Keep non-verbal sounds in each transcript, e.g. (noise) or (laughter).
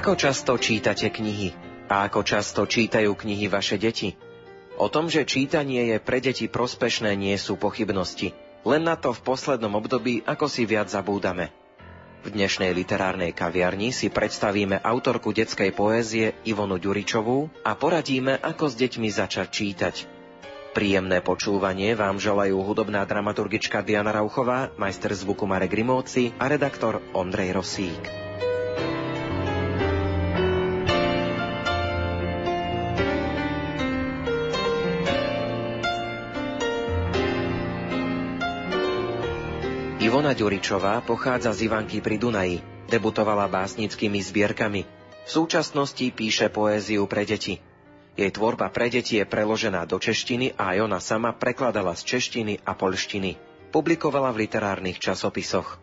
Ako často čítate knihy? A ako často čítajú knihy vaše deti? O tom, že čítanie je pre deti prospešné, nie sú pochybnosti. Len na to v poslednom období ako si viac zabúdame. V dnešnej literárnej kaviarni si predstavíme autorku detskej poézie Ivonu Ďuričovú a poradíme, ako s deťmi začať čítať. Príjemné počúvanie vám želajú hudobná dramaturgička Diana Rauchová, majster zvuku Marek Grimovci a redaktor Ondrej Rosík. Ivona Ďuričová pochádza z Ivanky pri Dunaji. Debutovala básnickými zbierkami. V súčasnosti píše poéziu pre deti. Jej tvorba pre deti je preložená do češtiny a aj ona sama prekladala z češtiny a polštiny. Publikovala v literárnych časopisoch.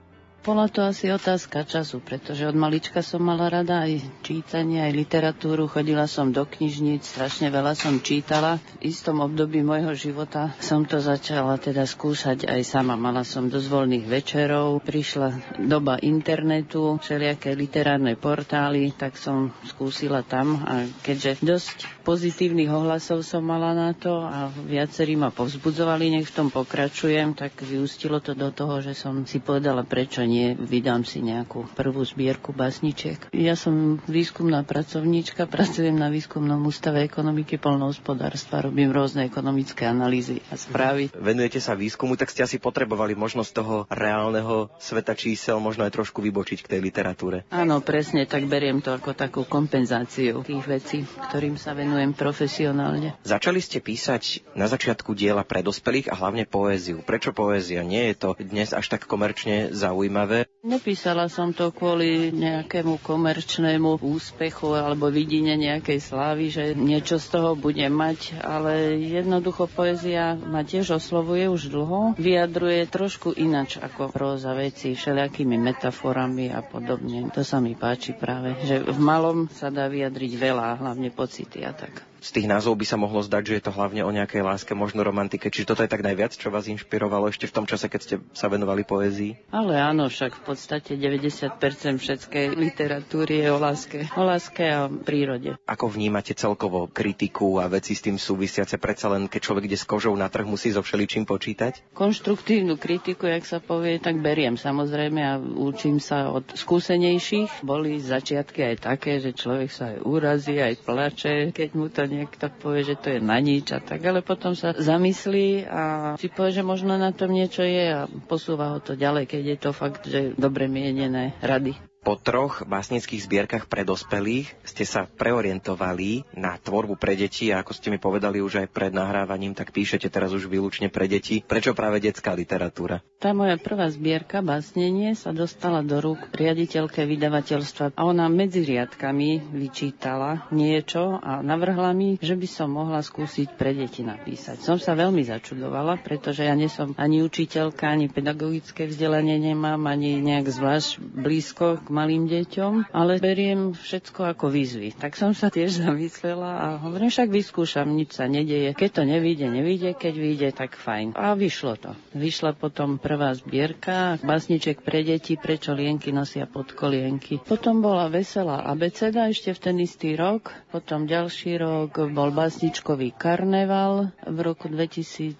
Bola to asi otázka času, pretože od malička som mala rada aj čítanie, aj literatúru. Chodila som do knižníc, strašne veľa som čítala. V istom období môjho života som to začala teda skúšať aj sama. Mala som dosť voľných večerov, prišla doba internetu, všelijaké literárne portály, tak som skúsila tam a keďže dosť pozitívnych ohlasov som mala na to a viacerí ma povzbudzovali, nech v tom pokračujem, tak vyústilo to do toho, že som si povedala, prečo nie vydám si nejakú prvú zbierku basničiek. Ja som výskumná pracovníčka, pracujem na výskumnom ústave ekonomiky polnohospodárstva, robím rôzne ekonomické analýzy a správy. Venujete sa výskumu, tak ste asi potrebovali možnosť toho reálneho sveta čísel možno aj trošku vybočiť k tej literatúre. Áno, presne, tak beriem to ako takú kompenzáciu tých vecí, ktorým sa venujem profesionálne. Začali ste písať na začiatku diela pre dospelých a hlavne poéziu. Prečo poézia? Nie je to dnes až tak komerčne zaujímavé. Nepísala som to kvôli nejakému komerčnému úspechu alebo vidine nejakej slávy, že niečo z toho budem mať, ale jednoducho poézia ma tiež oslovuje už dlho. Vyjadruje trošku inač ako próza veci, všelijakými metaforami a podobne. To sa mi páči práve, že v malom sa dá vyjadriť veľa, hlavne pocity a tak z tých názov by sa mohlo zdať, že je to hlavne o nejakej láske, možno romantike. Čiže toto je tak najviac, čo vás inšpirovalo ešte v tom čase, keď ste sa venovali poézii? Ale áno, však v podstate 90% všetkej literatúry je o láske. O láske a prírode. Ako vnímate celkovo kritiku a veci s tým súvisiace? Predsa len, keď človek ide s kožou na trh, musí so všeličím počítať? Konštruktívnu kritiku, jak sa povie, tak beriem samozrejme a učím sa od skúsenejších. Boli začiatky aj také, že človek sa aj urazí, aj plače, keď mu to niekto povie, že to je na nič a tak, ale potom sa zamyslí a si povie, že možno na tom niečo je a posúva ho to ďalej, keď je to fakt, že dobre mienené rady. Po troch básnických zbierkach pre dospelých ste sa preorientovali na tvorbu pre deti a ako ste mi povedali už aj pred nahrávaním, tak píšete teraz už výlučne pre deti. Prečo práve detská literatúra? Tá moja prvá zbierka básnenie sa dostala do rúk riaditeľke vydavateľstva a ona medzi riadkami vyčítala niečo a navrhla mi, že by som mohla skúsiť pre deti napísať. Som sa veľmi začudovala, pretože ja nie som ani učiteľka, ani pedagogické vzdelanie nemám, ani nejak zvlášť blízko k malým deťom, ale beriem všetko ako výzvy. Tak som sa tiež (laughs) zamyslela a hovorím, však vyskúšam, nič sa nedeje. Keď to nevíde, nevíde, keď vyjde, tak fajn. A vyšlo to. Vyšla potom prvá zbierka, básniček pre deti, prečo lienky nosia pod kolienky. Potom bola veselá abeceda ešte v ten istý rok, potom ďalší rok bol básničkový karneval. V roku 2017,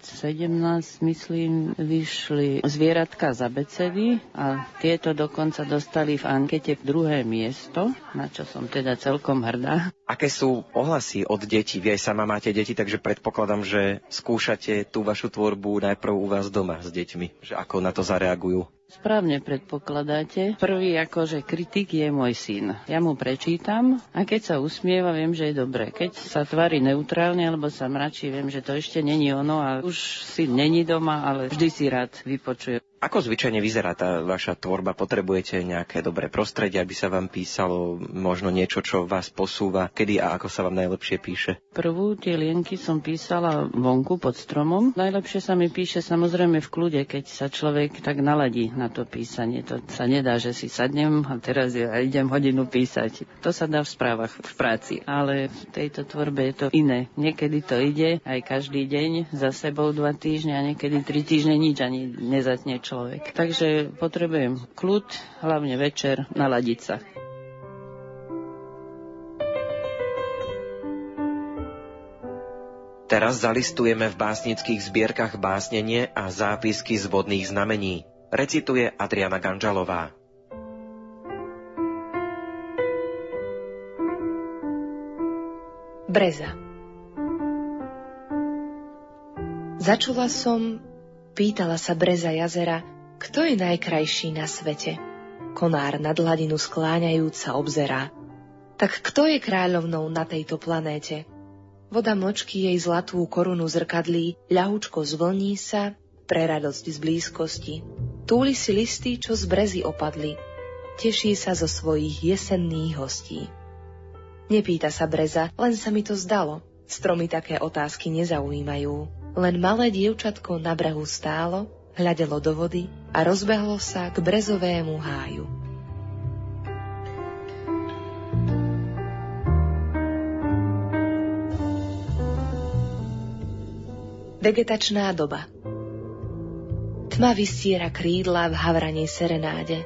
myslím, vyšli zvieratka z abecedy a tieto dokonca dostali v ankete druhé miesto, na čo som teda celkom hrdá. Aké sú ohlasy od detí? Vy aj sama máte deti, takže predpokladám, že skúšate tú vašu tvorbu najprv u vás doma s deťmi, že ako na to zareagujú. Správne predpokladáte. Prvý akože kritik je môj syn. Ja mu prečítam a keď sa usmieva, viem, že je dobré. Keď sa tvári neutrálne alebo sa mračí, viem, že to ešte není ono a už si není doma, ale vždy si rád vypočuje. Ako zvyčajne vyzerá tá vaša tvorba? Potrebujete nejaké dobré prostredie, aby sa vám písalo možno niečo, čo vás posúva? Kedy a ako sa vám najlepšie píše? Prvú tie lienky som písala vonku pod stromom. Najlepšie sa mi píše samozrejme v kľude, keď sa človek tak naladí na to písanie. To sa nedá, že si sadnem a teraz ja idem hodinu písať. To sa dá v správach, v práci. Ale v tejto tvorbe je to iné. Niekedy to ide aj každý deň za sebou dva týždne a niekedy tri týždne nič ani nezatne človek. Takže potrebujem kľud, hlavne večer, naladiť sa. Teraz zalistujeme v básnických zbierkach básnenie a zápisky z vodných znamení. Recituje Adriana Ganžalová. Breza Začula som pýtala sa Breza jazera, kto je najkrajší na svete. Konár nad hladinu skláňajúca obzerá. Tak kto je kráľovnou na tejto planéte? Voda mlčky jej zlatú korunu zrkadlí, ľahučko zvlní sa, pre radosť z blízkosti. Túli si listy, čo z brezy opadli. Teší sa zo svojich jesenných hostí. Nepýta sa breza, len sa mi to zdalo. Stromy také otázky nezaujímajú. Len malé dievčatko na brehu stálo, hľadelo do vody a rozbehlo sa k brezovému háju. Vegetačná doba Tma vystiera krídla v havranej serenáde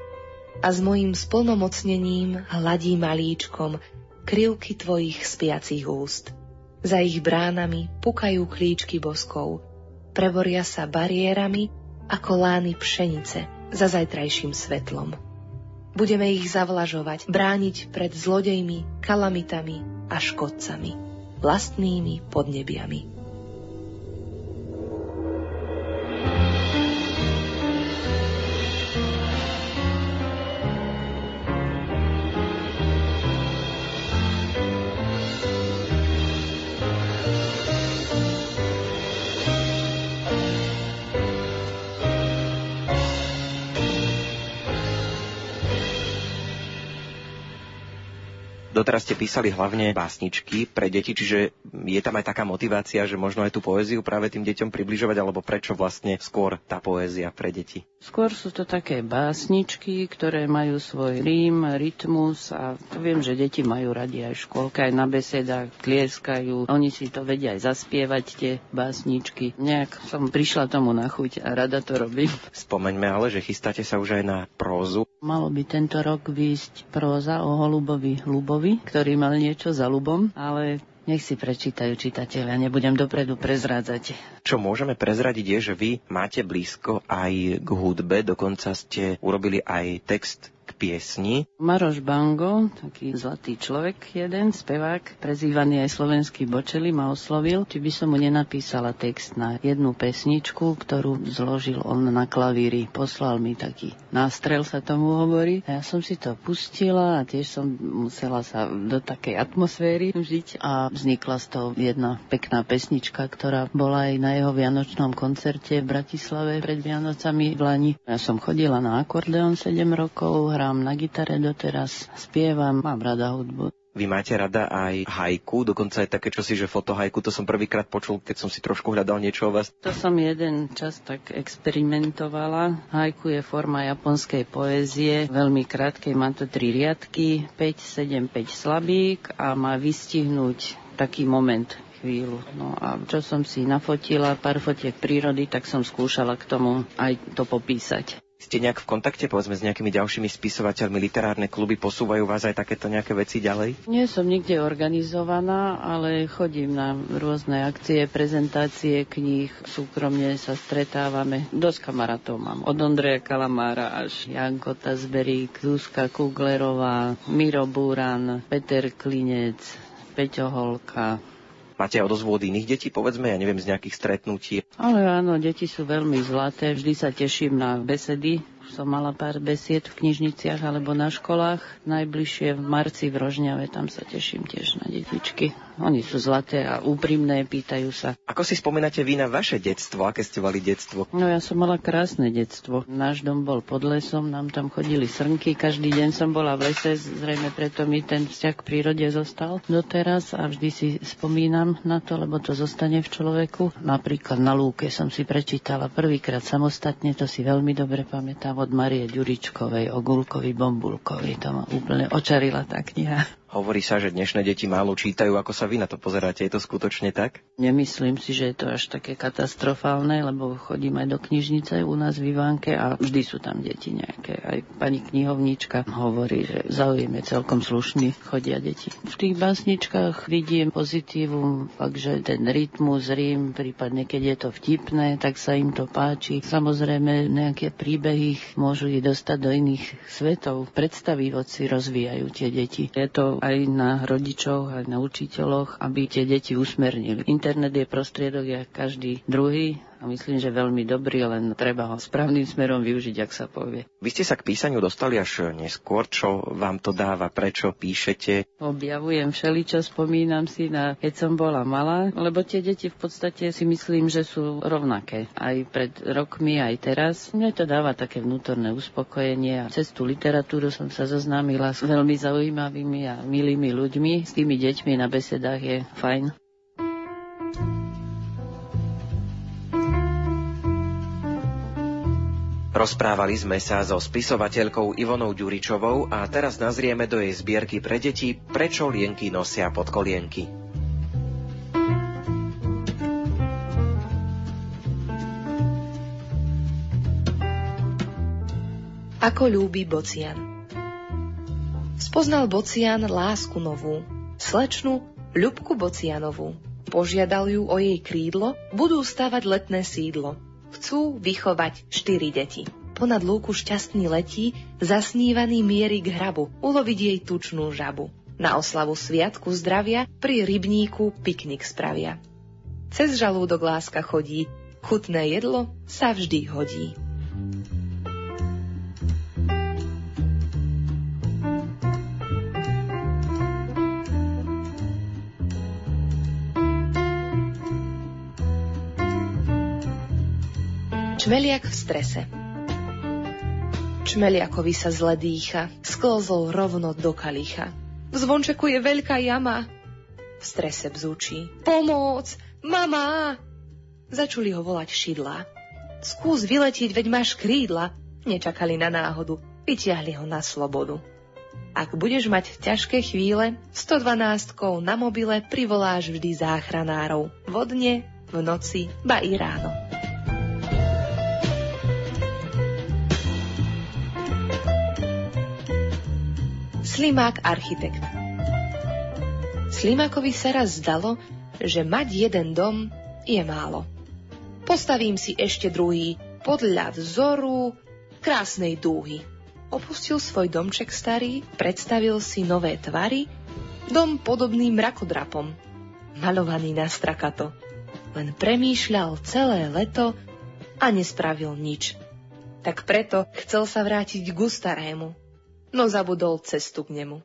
a s mojím splnomocnením hladí malíčkom krivky tvojich spiacich úst. Za ich bránami pukajú klíčky boskov, prevoria sa bariérami ako lány pšenice za zajtrajším svetlom. Budeme ich zavlažovať, brániť pred zlodejmi, kalamitami a škodcami, vlastnými podnebiami. Doteraz ste písali hlavne básničky pre deti, čiže je tam aj taká motivácia, že možno aj tú poéziu práve tým deťom približovať, alebo prečo vlastne skôr tá poézia pre deti? Skôr sú to také básničky, ktoré majú svoj rím, rytmus a viem, že deti majú radi aj škôlka, aj na besedách tlieskajú. Oni si to vedia aj zaspievať, tie básničky. Nejak som prišla tomu na chuť a rada to robím. (laughs) Spomeňme ale, že chystáte sa už aj na prózu. Malo by tento rok výjsť próza o holubovi Lubovi, ktorý mal niečo za Lubom, ale nech si prečítajú čitatelia, nebudem dopredu prezrádzať. Čo môžeme prezradiť je, že vy máte blízko aj k hudbe, dokonca ste urobili aj text piesni. Maroš Bango, taký zlatý človek jeden, spevák, prezývaný aj slovenský bočeli, ma oslovil, či by som mu nenapísala text na jednu pesničku, ktorú zložil on na klavíri. Poslal mi taký nástrel, sa tomu hovorí. A ja som si to pustila a tiež som musela sa do takej atmosféry žiť a vznikla z toho jedna pekná pesnička, ktorá bola aj na jeho vianočnom koncerte v Bratislave pred Vianocami v Lani. Ja som chodila na akordeon 7 rokov, hrám na gitare doteraz, spievam, mám rada hudbu. Vy máte rada aj hajku, dokonca aj také čosi, že fotohajku, to som prvýkrát počul, keď som si trošku hľadal niečo o vás. To som jeden čas tak experimentovala. Hajku je forma japonskej poézie, veľmi krátkej, má to tri riadky, 5, 7, 5 slabík a má vystihnúť taký moment chvíľu. No a čo som si nafotila, pár fotiek prírody, tak som skúšala k tomu aj to popísať. Ste nejak v kontakte, povedzme, s nejakými ďalšími spisovateľmi, literárne kluby, posúvajú vás aj takéto nejaké veci ďalej? Nie som nikde organizovaná, ale chodím na rôzne akcie, prezentácie kníh, súkromne sa stretávame. Dosť kamarátov mám. Od Ondreja Kalamára až Janko Tazberík, Zuzka Kuglerová, Miro Búran, Peter Klinec, Peťo Holka, Máte odozvu od iných detí, povedzme, ja neviem, z nejakých stretnutí? Ale áno, deti sú veľmi zlaté, vždy sa teším na besedy som mala pár besied v knižniciach alebo na školách. Najbližšie v marci v Rožňave, tam sa teším tiež na detičky. Oni sú zlaté a úprimné, pýtajú sa. Ako si spomínate vy na vaše detstvo? Aké ste mali detstvo? No ja som mala krásne detstvo. Náš dom bol pod lesom, nám tam chodili srnky, každý deň som bola v lese, zrejme preto mi ten vzťah k prírode zostal doteraz a vždy si spomínam na to, lebo to zostane v človeku. Napríklad na lúke som si prečítala prvýkrát samostatne, to si veľmi dobre pamätám od Marie Ďuričkovej o Gulkovi Bombulkovi. To ma úplne očarila tá kniha. Hovorí sa, že dnešné deti málo čítajú. Ako sa vy na to pozeráte? Je to skutočne tak? Nemyslím si, že je to až také katastrofálne, lebo chodím aj do knižnice u nás v Ivánke a vždy sú tam deti nejaké. Aj pani knihovnička hovorí, že záujem je celkom slušný, chodia deti. V tých básničkách vidím pozitívum, fakt, že ten rytmus, rím, prípadne keď je to vtipné, tak sa im to páči. Samozrejme, nejaké príbehy môžu ich dostať do iných svetov. Predstavivoci rozvíjajú tie deti. Je to aj na rodičoch, aj na učiteľoch, aby tie deti usmernili. Internet je prostriedok, jak každý druhý, a myslím, že veľmi dobrý, len treba ho správnym smerom využiť, ak sa povie. Vy ste sa k písaniu dostali až neskôr, čo vám to dáva, prečo píšete? Objavujem všeličo, spomínam si na keď som bola malá, lebo tie deti v podstate si myslím, že sú rovnaké. Aj pred rokmi, aj teraz. Mne to dáva také vnútorné uspokojenie a cez tú literatúru som sa zoznámila s veľmi zaujímavými a milými ľuďmi. S tými deťmi na besedách je fajn. Rozprávali sme sa so spisovateľkou Ivonou Ďuričovou a teraz nazrieme do jej zbierky pre deti Prečo lienky nosia pod kolienky. Ako ľúbi Bocian Spoznal Bocian lásku novú, slečnu Ľubku Bocianovú. Požiadal ju o jej krídlo, budú stavať letné sídlo – Chcú vychovať štyri deti. Ponad lúku šťastný letí, zasnívaný mierí k hrabu, uloviť jej tučnú žabu. Na oslavu sviatku zdravia pri rybníku piknik spravia. Cez žalúdok láska chodí, chutné jedlo sa vždy hodí. Čmeliak v strese Čmeliakovi sa zle dýcha, sklzol rovno do kalicha. V zvončeku je veľká jama. V strese bzúči. Pomôc! Mama! Začuli ho volať šidla. Skús vyletiť, veď máš krídla. Nečakali na náhodu. Vytiahli ho na slobodu. Ak budeš mať ťažké chvíle, 112 na mobile privoláš vždy záchranárov. Vodne, v noci, ba i ráno. Slimák architekt Slimákovi sa raz zdalo, že mať jeden dom je málo. Postavím si ešte druhý, podľa vzoru krásnej dúhy. Opustil svoj domček starý, predstavil si nové tvary, dom podobný mrakodrapom, malovaný na strakato. Len premýšľal celé leto a nespravil nič. Tak preto chcel sa vrátiť k starému no zabudol cestu k nemu.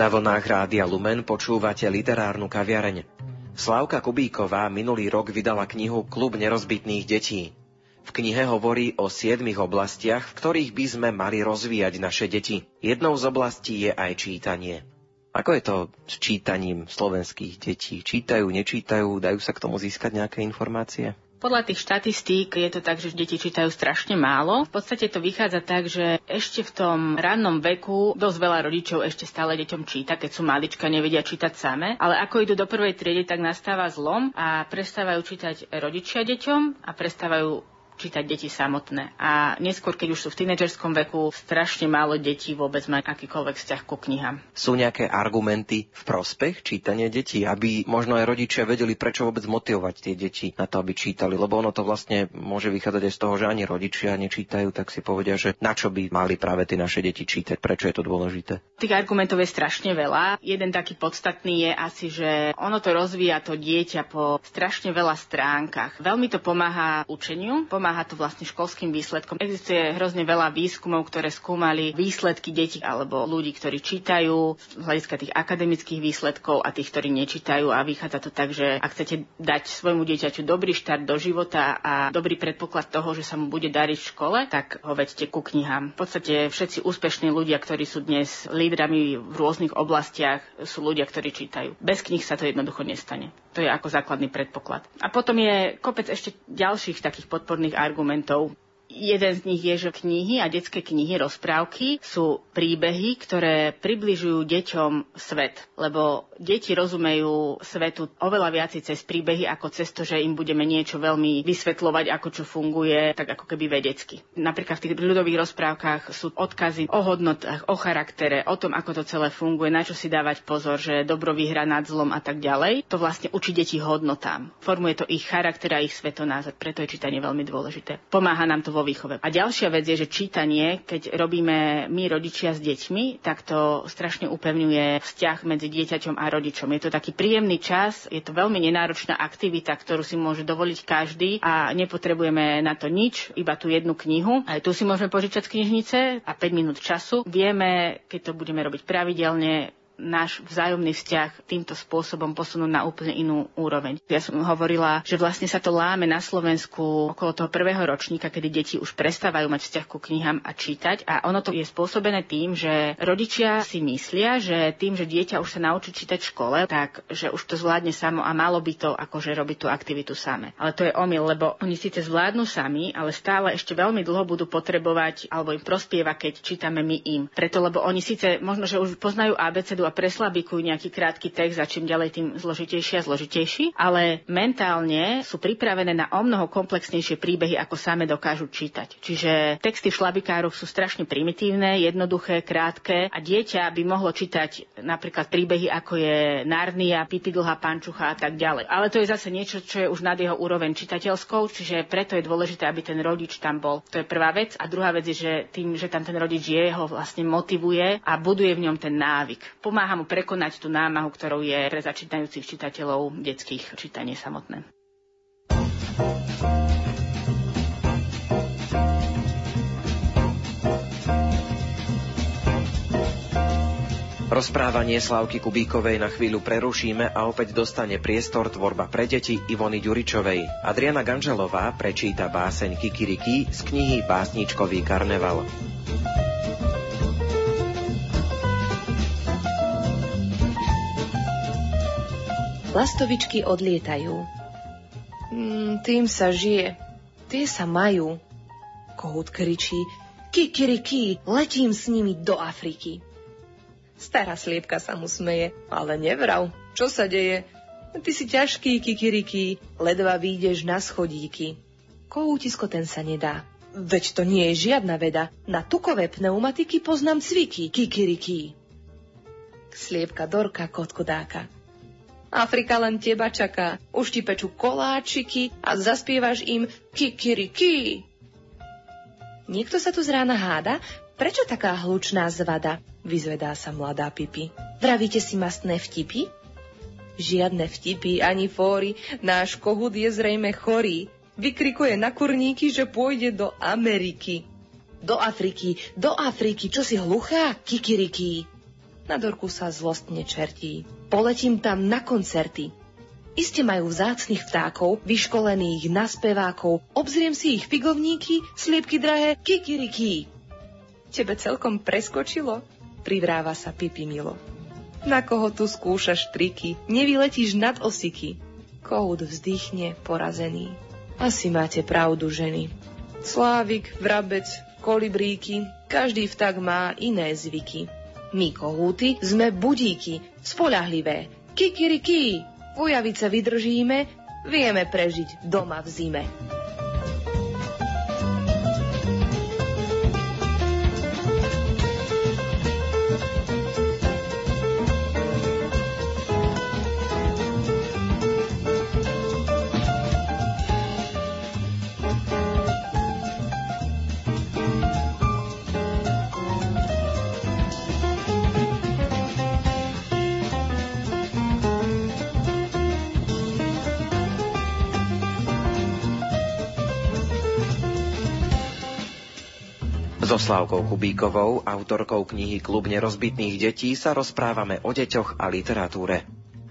Na vlnách Rádia Lumen počúvate literárnu kaviareň. Slávka Kubíková minulý rok vydala knihu Klub nerozbitných detí. V knihe hovorí o siedmých oblastiach, v ktorých by sme mali rozvíjať naše deti. Jednou z oblastí je aj čítanie. Ako je to s čítaním slovenských detí? Čítajú, nečítajú? Dajú sa k tomu získať nejaké informácie? Podľa tých štatistík je to tak, že deti čítajú strašne málo. V podstate to vychádza tak, že ešte v tom rannom veku dosť veľa rodičov ešte stále deťom číta, keď sú malička, nevedia čítať same. Ale ako idú do prvej triedy, tak nastáva zlom a prestávajú čítať rodičia deťom a prestávajú čítať deti samotné. A neskôr, keď už sú v tínedžerskom veku, strašne málo detí vôbec má akýkoľvek vzťah ku knihám. Sú nejaké argumenty v prospech čítania detí, aby možno aj rodičia vedeli, prečo vôbec motivovať tie deti na to, aby čítali, lebo ono to vlastne môže vychádzať aj z toho, že ani rodičia nečítajú, tak si povedia, že na čo by mali práve tie naše deti čítať, prečo je to dôležité. Tých argumentov je strašne veľa. Jeden taký podstatný je asi, že ono to rozvíja to dieťa po strašne veľa stránkach. Veľmi to pomáha učeniu, pomáha pomáha to vlastne školským výsledkom. Existuje hrozne veľa výskumov, ktoré skúmali výsledky detí alebo ľudí, ktorí čítajú z hľadiska tých akademických výsledkov a tých, ktorí nečítajú a vychádza to tak, že ak chcete dať svojmu dieťaťu dobrý štart do života a dobrý predpoklad toho, že sa mu bude dariť v škole, tak ho vedte ku knihám. V podstate všetci úspešní ľudia, ktorí sú dnes lídrami v rôznych oblastiach, sú ľudia, ktorí čítajú. Bez knih sa to jednoducho nestane. To je ako základný predpoklad. A potom je kopec ešte ďalších takých podporných argumentov. Jeden z nich je, že knihy a detské knihy, rozprávky sú príbehy, ktoré približujú deťom svet. Lebo deti rozumejú svetu oveľa viac cez príbehy ako cez to, že im budeme niečo veľmi vysvetľovať, ako čo funguje, tak ako keby vedecky. Napríklad v tých ľudových rozprávkach sú odkazy o hodnotách, o charaktere, o tom, ako to celé funguje, na čo si dávať pozor, že dobro vyhra nad zlom a tak ďalej. To vlastne učí deti hodnotám. Formuje to ich charakter a ich svetonázor, preto je čítanie veľmi dôležité. Pomáha nám to vo výchove. A ďalšia vec je, že čítanie, keď robíme my rodičia s deťmi, tak to strašne upevňuje vzťah medzi dieťaťom a rodičom. Je to taký príjemný čas, je to veľmi nenáročná aktivita, ktorú si môže dovoliť každý a nepotrebujeme na to nič, iba tú jednu knihu. Aj tu si môžeme požičať z knižnice a 5 minút času. Vieme, keď to budeme robiť pravidelne, náš vzájomný vzťah týmto spôsobom posunúť na úplne inú úroveň. Ja som hovorila, že vlastne sa to láme na Slovensku okolo toho prvého ročníka, kedy deti už prestávajú mať vzťah ku knihám a čítať a ono to je spôsobené tým, že rodičia si myslia, že tým, že dieťa už sa naučí čítať v škole, tak že už to zvládne samo a malo by to akože robiť tú aktivitu same. Ale to je omyl, lebo oni síce zvládnu sami, ale stále ešte veľmi dlho budú potrebovať alebo im prospieva, keď čítame my im. Preto, lebo oni síce možno, že už poznajú abecedu preslabikujú nejaký krátky text a čím ďalej tým zložitejší a zložitejší, ale mentálne sú pripravené na o mnoho komplexnejšie príbehy, ako same dokážu čítať. Čiže texty v šlabikároch sú strašne primitívne, jednoduché, krátke a dieťa by mohlo čítať napríklad príbehy, ako je Narnia, Pipi dlhá pančucha a tak ďalej. Ale to je zase niečo, čo je už nad jeho úroveň čitateľskou, čiže preto je dôležité, aby ten rodič tam bol. To je prvá vec. A druhá vec je, že tým, že tam ten rodič je, ho vlastne motivuje a buduje v ňom ten návyk. Pomáha pomáha mu prekonať tú námahu, ktorou je pre začínajúcich čitateľov detských čítanie samotné. Rozprávanie Slavky Kubíkovej na chvíľu prerušíme a opäť dostane priestor tvorba pre deti Ivony Ďuričovej. Adriana Ganželová prečíta báseň Kikiriki z knihy Básničkový karneval. Lastovičky odlietajú. Mm, tým sa žije. Tie sa majú. Kohút kričí. Kikiriki, letím s nimi do Afriky. Stará sliepka sa mu smeje, ale nevrav. Čo sa deje? Ty si ťažký, kikiriki, ledva výjdeš na schodíky. Kohútisko ten sa nedá. Veď to nie je žiadna veda. Na tukové pneumatiky poznám cviky, kikiriki. Sliepka Dorka kotkodáka. Afrika len teba čaká. Už ti pečú koláčiky a zaspievaš im kikiriki. Niekto sa tu z rána háda? Prečo taká hlučná zvada? Vyzvedá sa mladá Pipi. Vravíte si mastné vtipy? Žiadne vtipy ani fóry, náš kohut je zrejme chorý. Vykrikuje na kurníky, že pôjde do Ameriky. Do Afriky, do Afriky, čo si hluchá, kikiriki? Na dorku sa zlostne čertí. Poletím tam na koncerty. Iste majú vzácnych vtákov, vyškolených na spevákov. Obzriem si ich figovníky, sliepky drahé, kikiriki. Tebe celkom preskočilo? Privráva sa Pipi Milo. Na koho tu skúšaš triky? Nevyletíš nad osiky. Kohút vzdychne, porazený. Asi máte pravdu, ženy. Slávik, vrabec, kolibríky, každý vtak má iné zvyky. My kohúty sme budíky, spolahlivé. Kikiriki, ujavice vydržíme, vieme prežiť doma v zime. So Slávkou Kubíkovou, autorkou knihy Klub nerozbitných detí, sa rozprávame o deťoch a literatúre.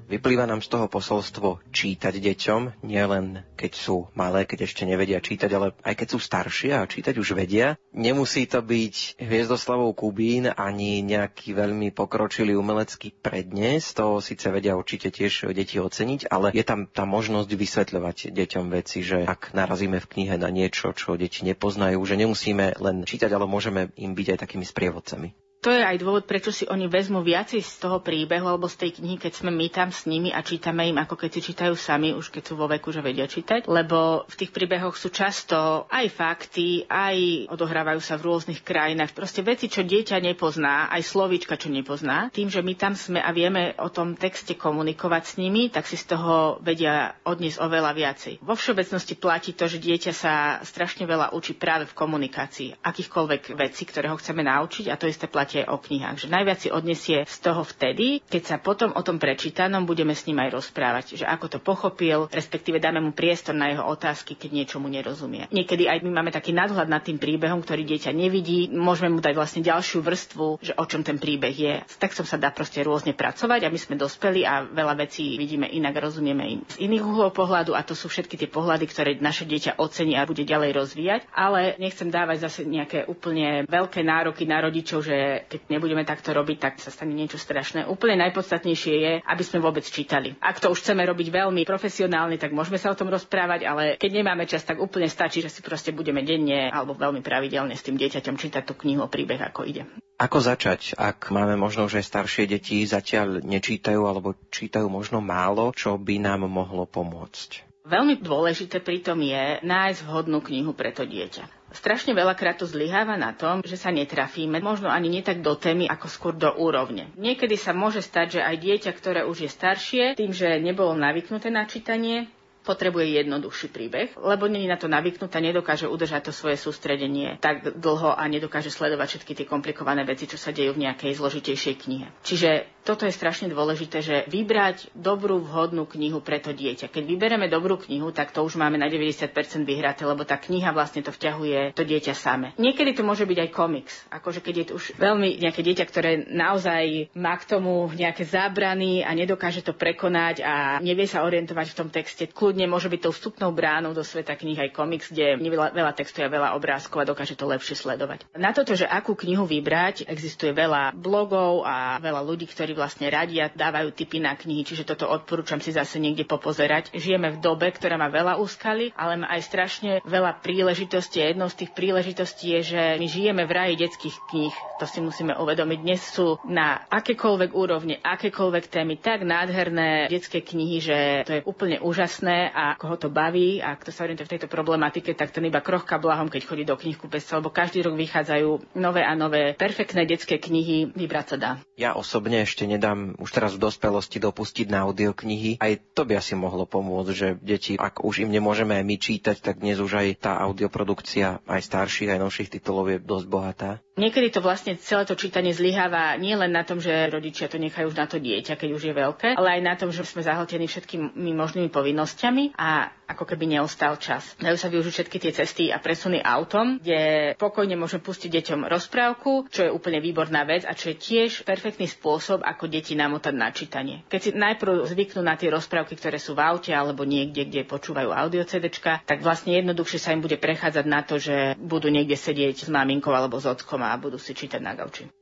Vyplýva nám z toho posolstvo čítať deťom, nielen keď sú malé, keď ešte nevedia čítať, ale aj keď sú staršie a čítať už vedia. Nemusí to byť Hviezdoslavou Kubín ani nejaký veľmi pokročilý umelecký prednes, to síce vedia určite tiež deti oceniť, ale je tam tá možnosť vysvetľovať deťom veci, že ak narazíme v knihe na niečo, čo deti nepoznajú, že nemusíme len čítať, ale môžeme im byť aj takými sprievodcami to je aj dôvod, prečo si oni vezmú viacej z toho príbehu alebo z tej knihy, keď sme my tam s nimi a čítame im, ako keď si čítajú sami, už keď sú vo veku, že vedia čítať. Lebo v tých príbehoch sú často aj fakty, aj odohrávajú sa v rôznych krajinách. Proste veci, čo dieťa nepozná, aj slovíčka, čo nepozná. Tým, že my tam sme a vieme o tom texte komunikovať s nimi, tak si z toho vedia odniesť oveľa viacej. Vo všeobecnosti platí to, že dieťa sa strašne veľa učí práve v komunikácii akýchkoľvek vecí, ktoré ho chceme naučiť a to isté platí podstate o knihách. Že najviac si odnesie z toho vtedy, keď sa potom o tom prečítanom budeme s ním aj rozprávať. Že ako to pochopil, respektíve dáme mu priestor na jeho otázky, keď niečomu nerozumie. Niekedy aj my máme taký nadhľad nad tým príbehom, ktorý dieťa nevidí. Môžeme mu dať vlastne ďalšiu vrstvu, že o čom ten príbeh je. S textom sa dá proste rôzne pracovať a my sme dospeli a veľa vecí vidíme inak, rozumieme im z iných uhlov pohľadu a to sú všetky tie pohľady, ktoré naše dieťa ocení a bude ďalej rozvíjať. Ale nechcem dávať zase nejaké úplne veľké nároky na rodičov, že keď nebudeme takto robiť, tak sa stane niečo strašné. Úplne najpodstatnejšie je, aby sme vôbec čítali. Ak to už chceme robiť veľmi profesionálne, tak môžeme sa o tom rozprávať, ale keď nemáme čas, tak úplne stačí, že si proste budeme denne alebo veľmi pravidelne s tým dieťaťom čítať tú knihu o príbeh, ako ide. Ako začať, ak máme možno, že staršie deti zatiaľ nečítajú alebo čítajú možno málo, čo by nám mohlo pomôcť? Veľmi dôležité pritom je nájsť vhodnú knihu pre to dieťa. Strašne veľakrát to zlyháva na tom, že sa netrafíme, možno ani nie tak do témy, ako skôr do úrovne. Niekedy sa môže stať, že aj dieťa, ktoré už je staršie, tým, že nebolo navyknuté na čítanie, potrebuje jednoduchší príbeh, lebo není na to navyknutá, nedokáže udržať to svoje sústredenie tak dlho a nedokáže sledovať všetky tie komplikované veci, čo sa dejú v nejakej zložitejšej knihe. Čiže toto je strašne dôležité, že vybrať dobrú, vhodnú knihu pre to dieťa. Keď vyberieme dobrú knihu, tak to už máme na 90% vyhraté, lebo tá kniha vlastne to vťahuje to dieťa same. Niekedy to môže byť aj komiks, akože keď je to už veľmi nejaké dieťa, ktoré naozaj má k tomu nejaké zábrany a nedokáže to prekonať a nevie sa orientovať v tom texte. Kľudne môže byť tou vstupnou bránou do sveta knih aj komiks, kde je veľa, textu a veľa obrázkov a dokáže to lepšie sledovať. Na toto, že akú knihu vybrať, existuje veľa blogov a veľa ľudí, ktorí vlastne radia, dávajú tipy na knihy, čiže toto odporúčam si zase niekde popozerať. Žijeme v dobe, ktorá má veľa úskaly, ale má aj strašne veľa príležitostí. Jednou z tých príležitostí je, že my žijeme v raji detských kníh. To si musíme uvedomiť. Dnes sú na akékoľvek úrovne, akékoľvek témy tak nádherné detské knihy, že to je úplne úžasné a koho to baví a kto sa orientuje v tejto problematike, tak ten iba krochka blahom, keď chodí do knihkupectva, lebo každý rok vychádzajú nové a nové perfektné detské knihy, vybrať sa dá. Ja osobne ešte nedám už teraz v dospelosti dopustiť na audioknihy. Aj to by asi mohlo pomôcť, že deti, ak už im nemôžeme my čítať, tak dnes už aj tá audioprodukcia aj starších, aj novších titulov je dosť bohatá. Niekedy to vlastne celé to čítanie zlyháva nie len na tom, že rodičia to nechajú už na to dieťa, keď už je veľké, ale aj na tom, že sme zahltení všetkými možnými povinnosťami a ako keby neostal čas. Dajú sa využiť všetky tie cesty a presuny autom, kde pokojne môžeme pustiť deťom rozprávku, čo je úplne výborná vec a čo je tiež perfektný spôsob, ako deti namotať na čítanie. Keď si najprv zvyknú na tie rozprávky, ktoré sú v aute alebo niekde, kde počúvajú audio CDčka, tak vlastne jednoduchšie sa im bude prechádzať na to, že budú niekde sedieť s maminkou alebo s ockom a budú si čítať na gauči.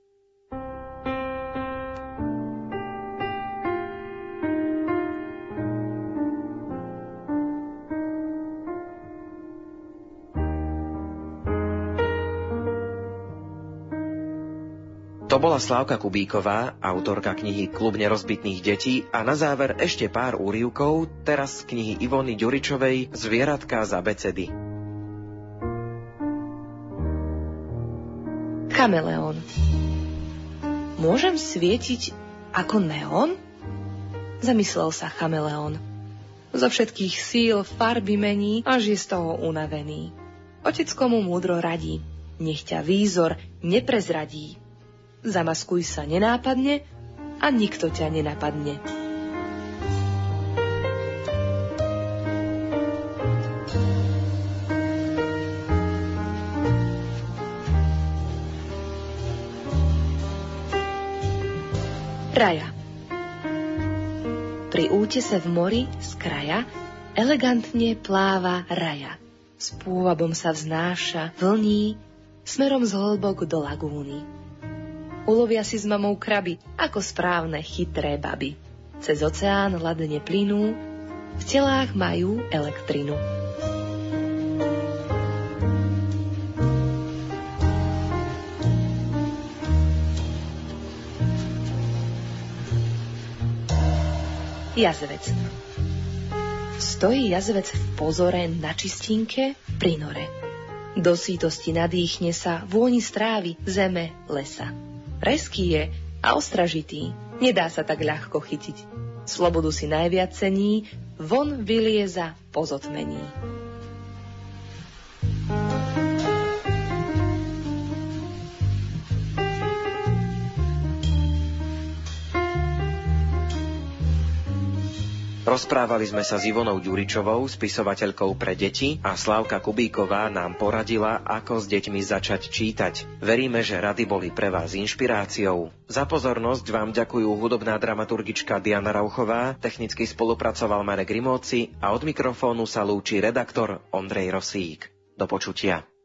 To bola Slávka Kubíková, autorka knihy Klub nerozbitných detí a na záver ešte pár úrivkov, teraz z knihy Ivony Ďuričovej Zvieratka z abecedy. Kameleón Môžem svietiť ako neon? Zamyslel sa chameleón. Zo všetkých síl farby mení, až je z toho unavený. Otecko mu múdro radí, nech ťa výzor neprezradí zamaskuj sa nenápadne a nikto ťa nenapadne. Raja Pri útese v mori z kraja elegantne pláva raja. S pôvabom sa vznáša, vlní, smerom z hlbok do lagúny. Ulovia si s mamou kraby, ako správne chytré baby. Cez oceán ladne plynú, v telách majú elektrinu. Jazvec Stojí jazvec v pozore na čistinke pri nore. Do sítosti nadýchne sa vôni strávy, zeme, lesa. Reský je a ostražitý, nedá sa tak ľahko chytiť. Slobodu si najviac cení, von vylieza pozotmení. Rozprávali sme sa s Ivonou Ďuričovou, spisovateľkou pre deti a Slávka Kubíková nám poradila, ako s deťmi začať čítať. Veríme, že rady boli pre vás inšpiráciou. Za pozornosť vám ďakujú hudobná dramaturgička Diana Rauchová, technicky spolupracoval Marek Rimóci a od mikrofónu sa lúči redaktor Ondrej Rosík. Do počutia.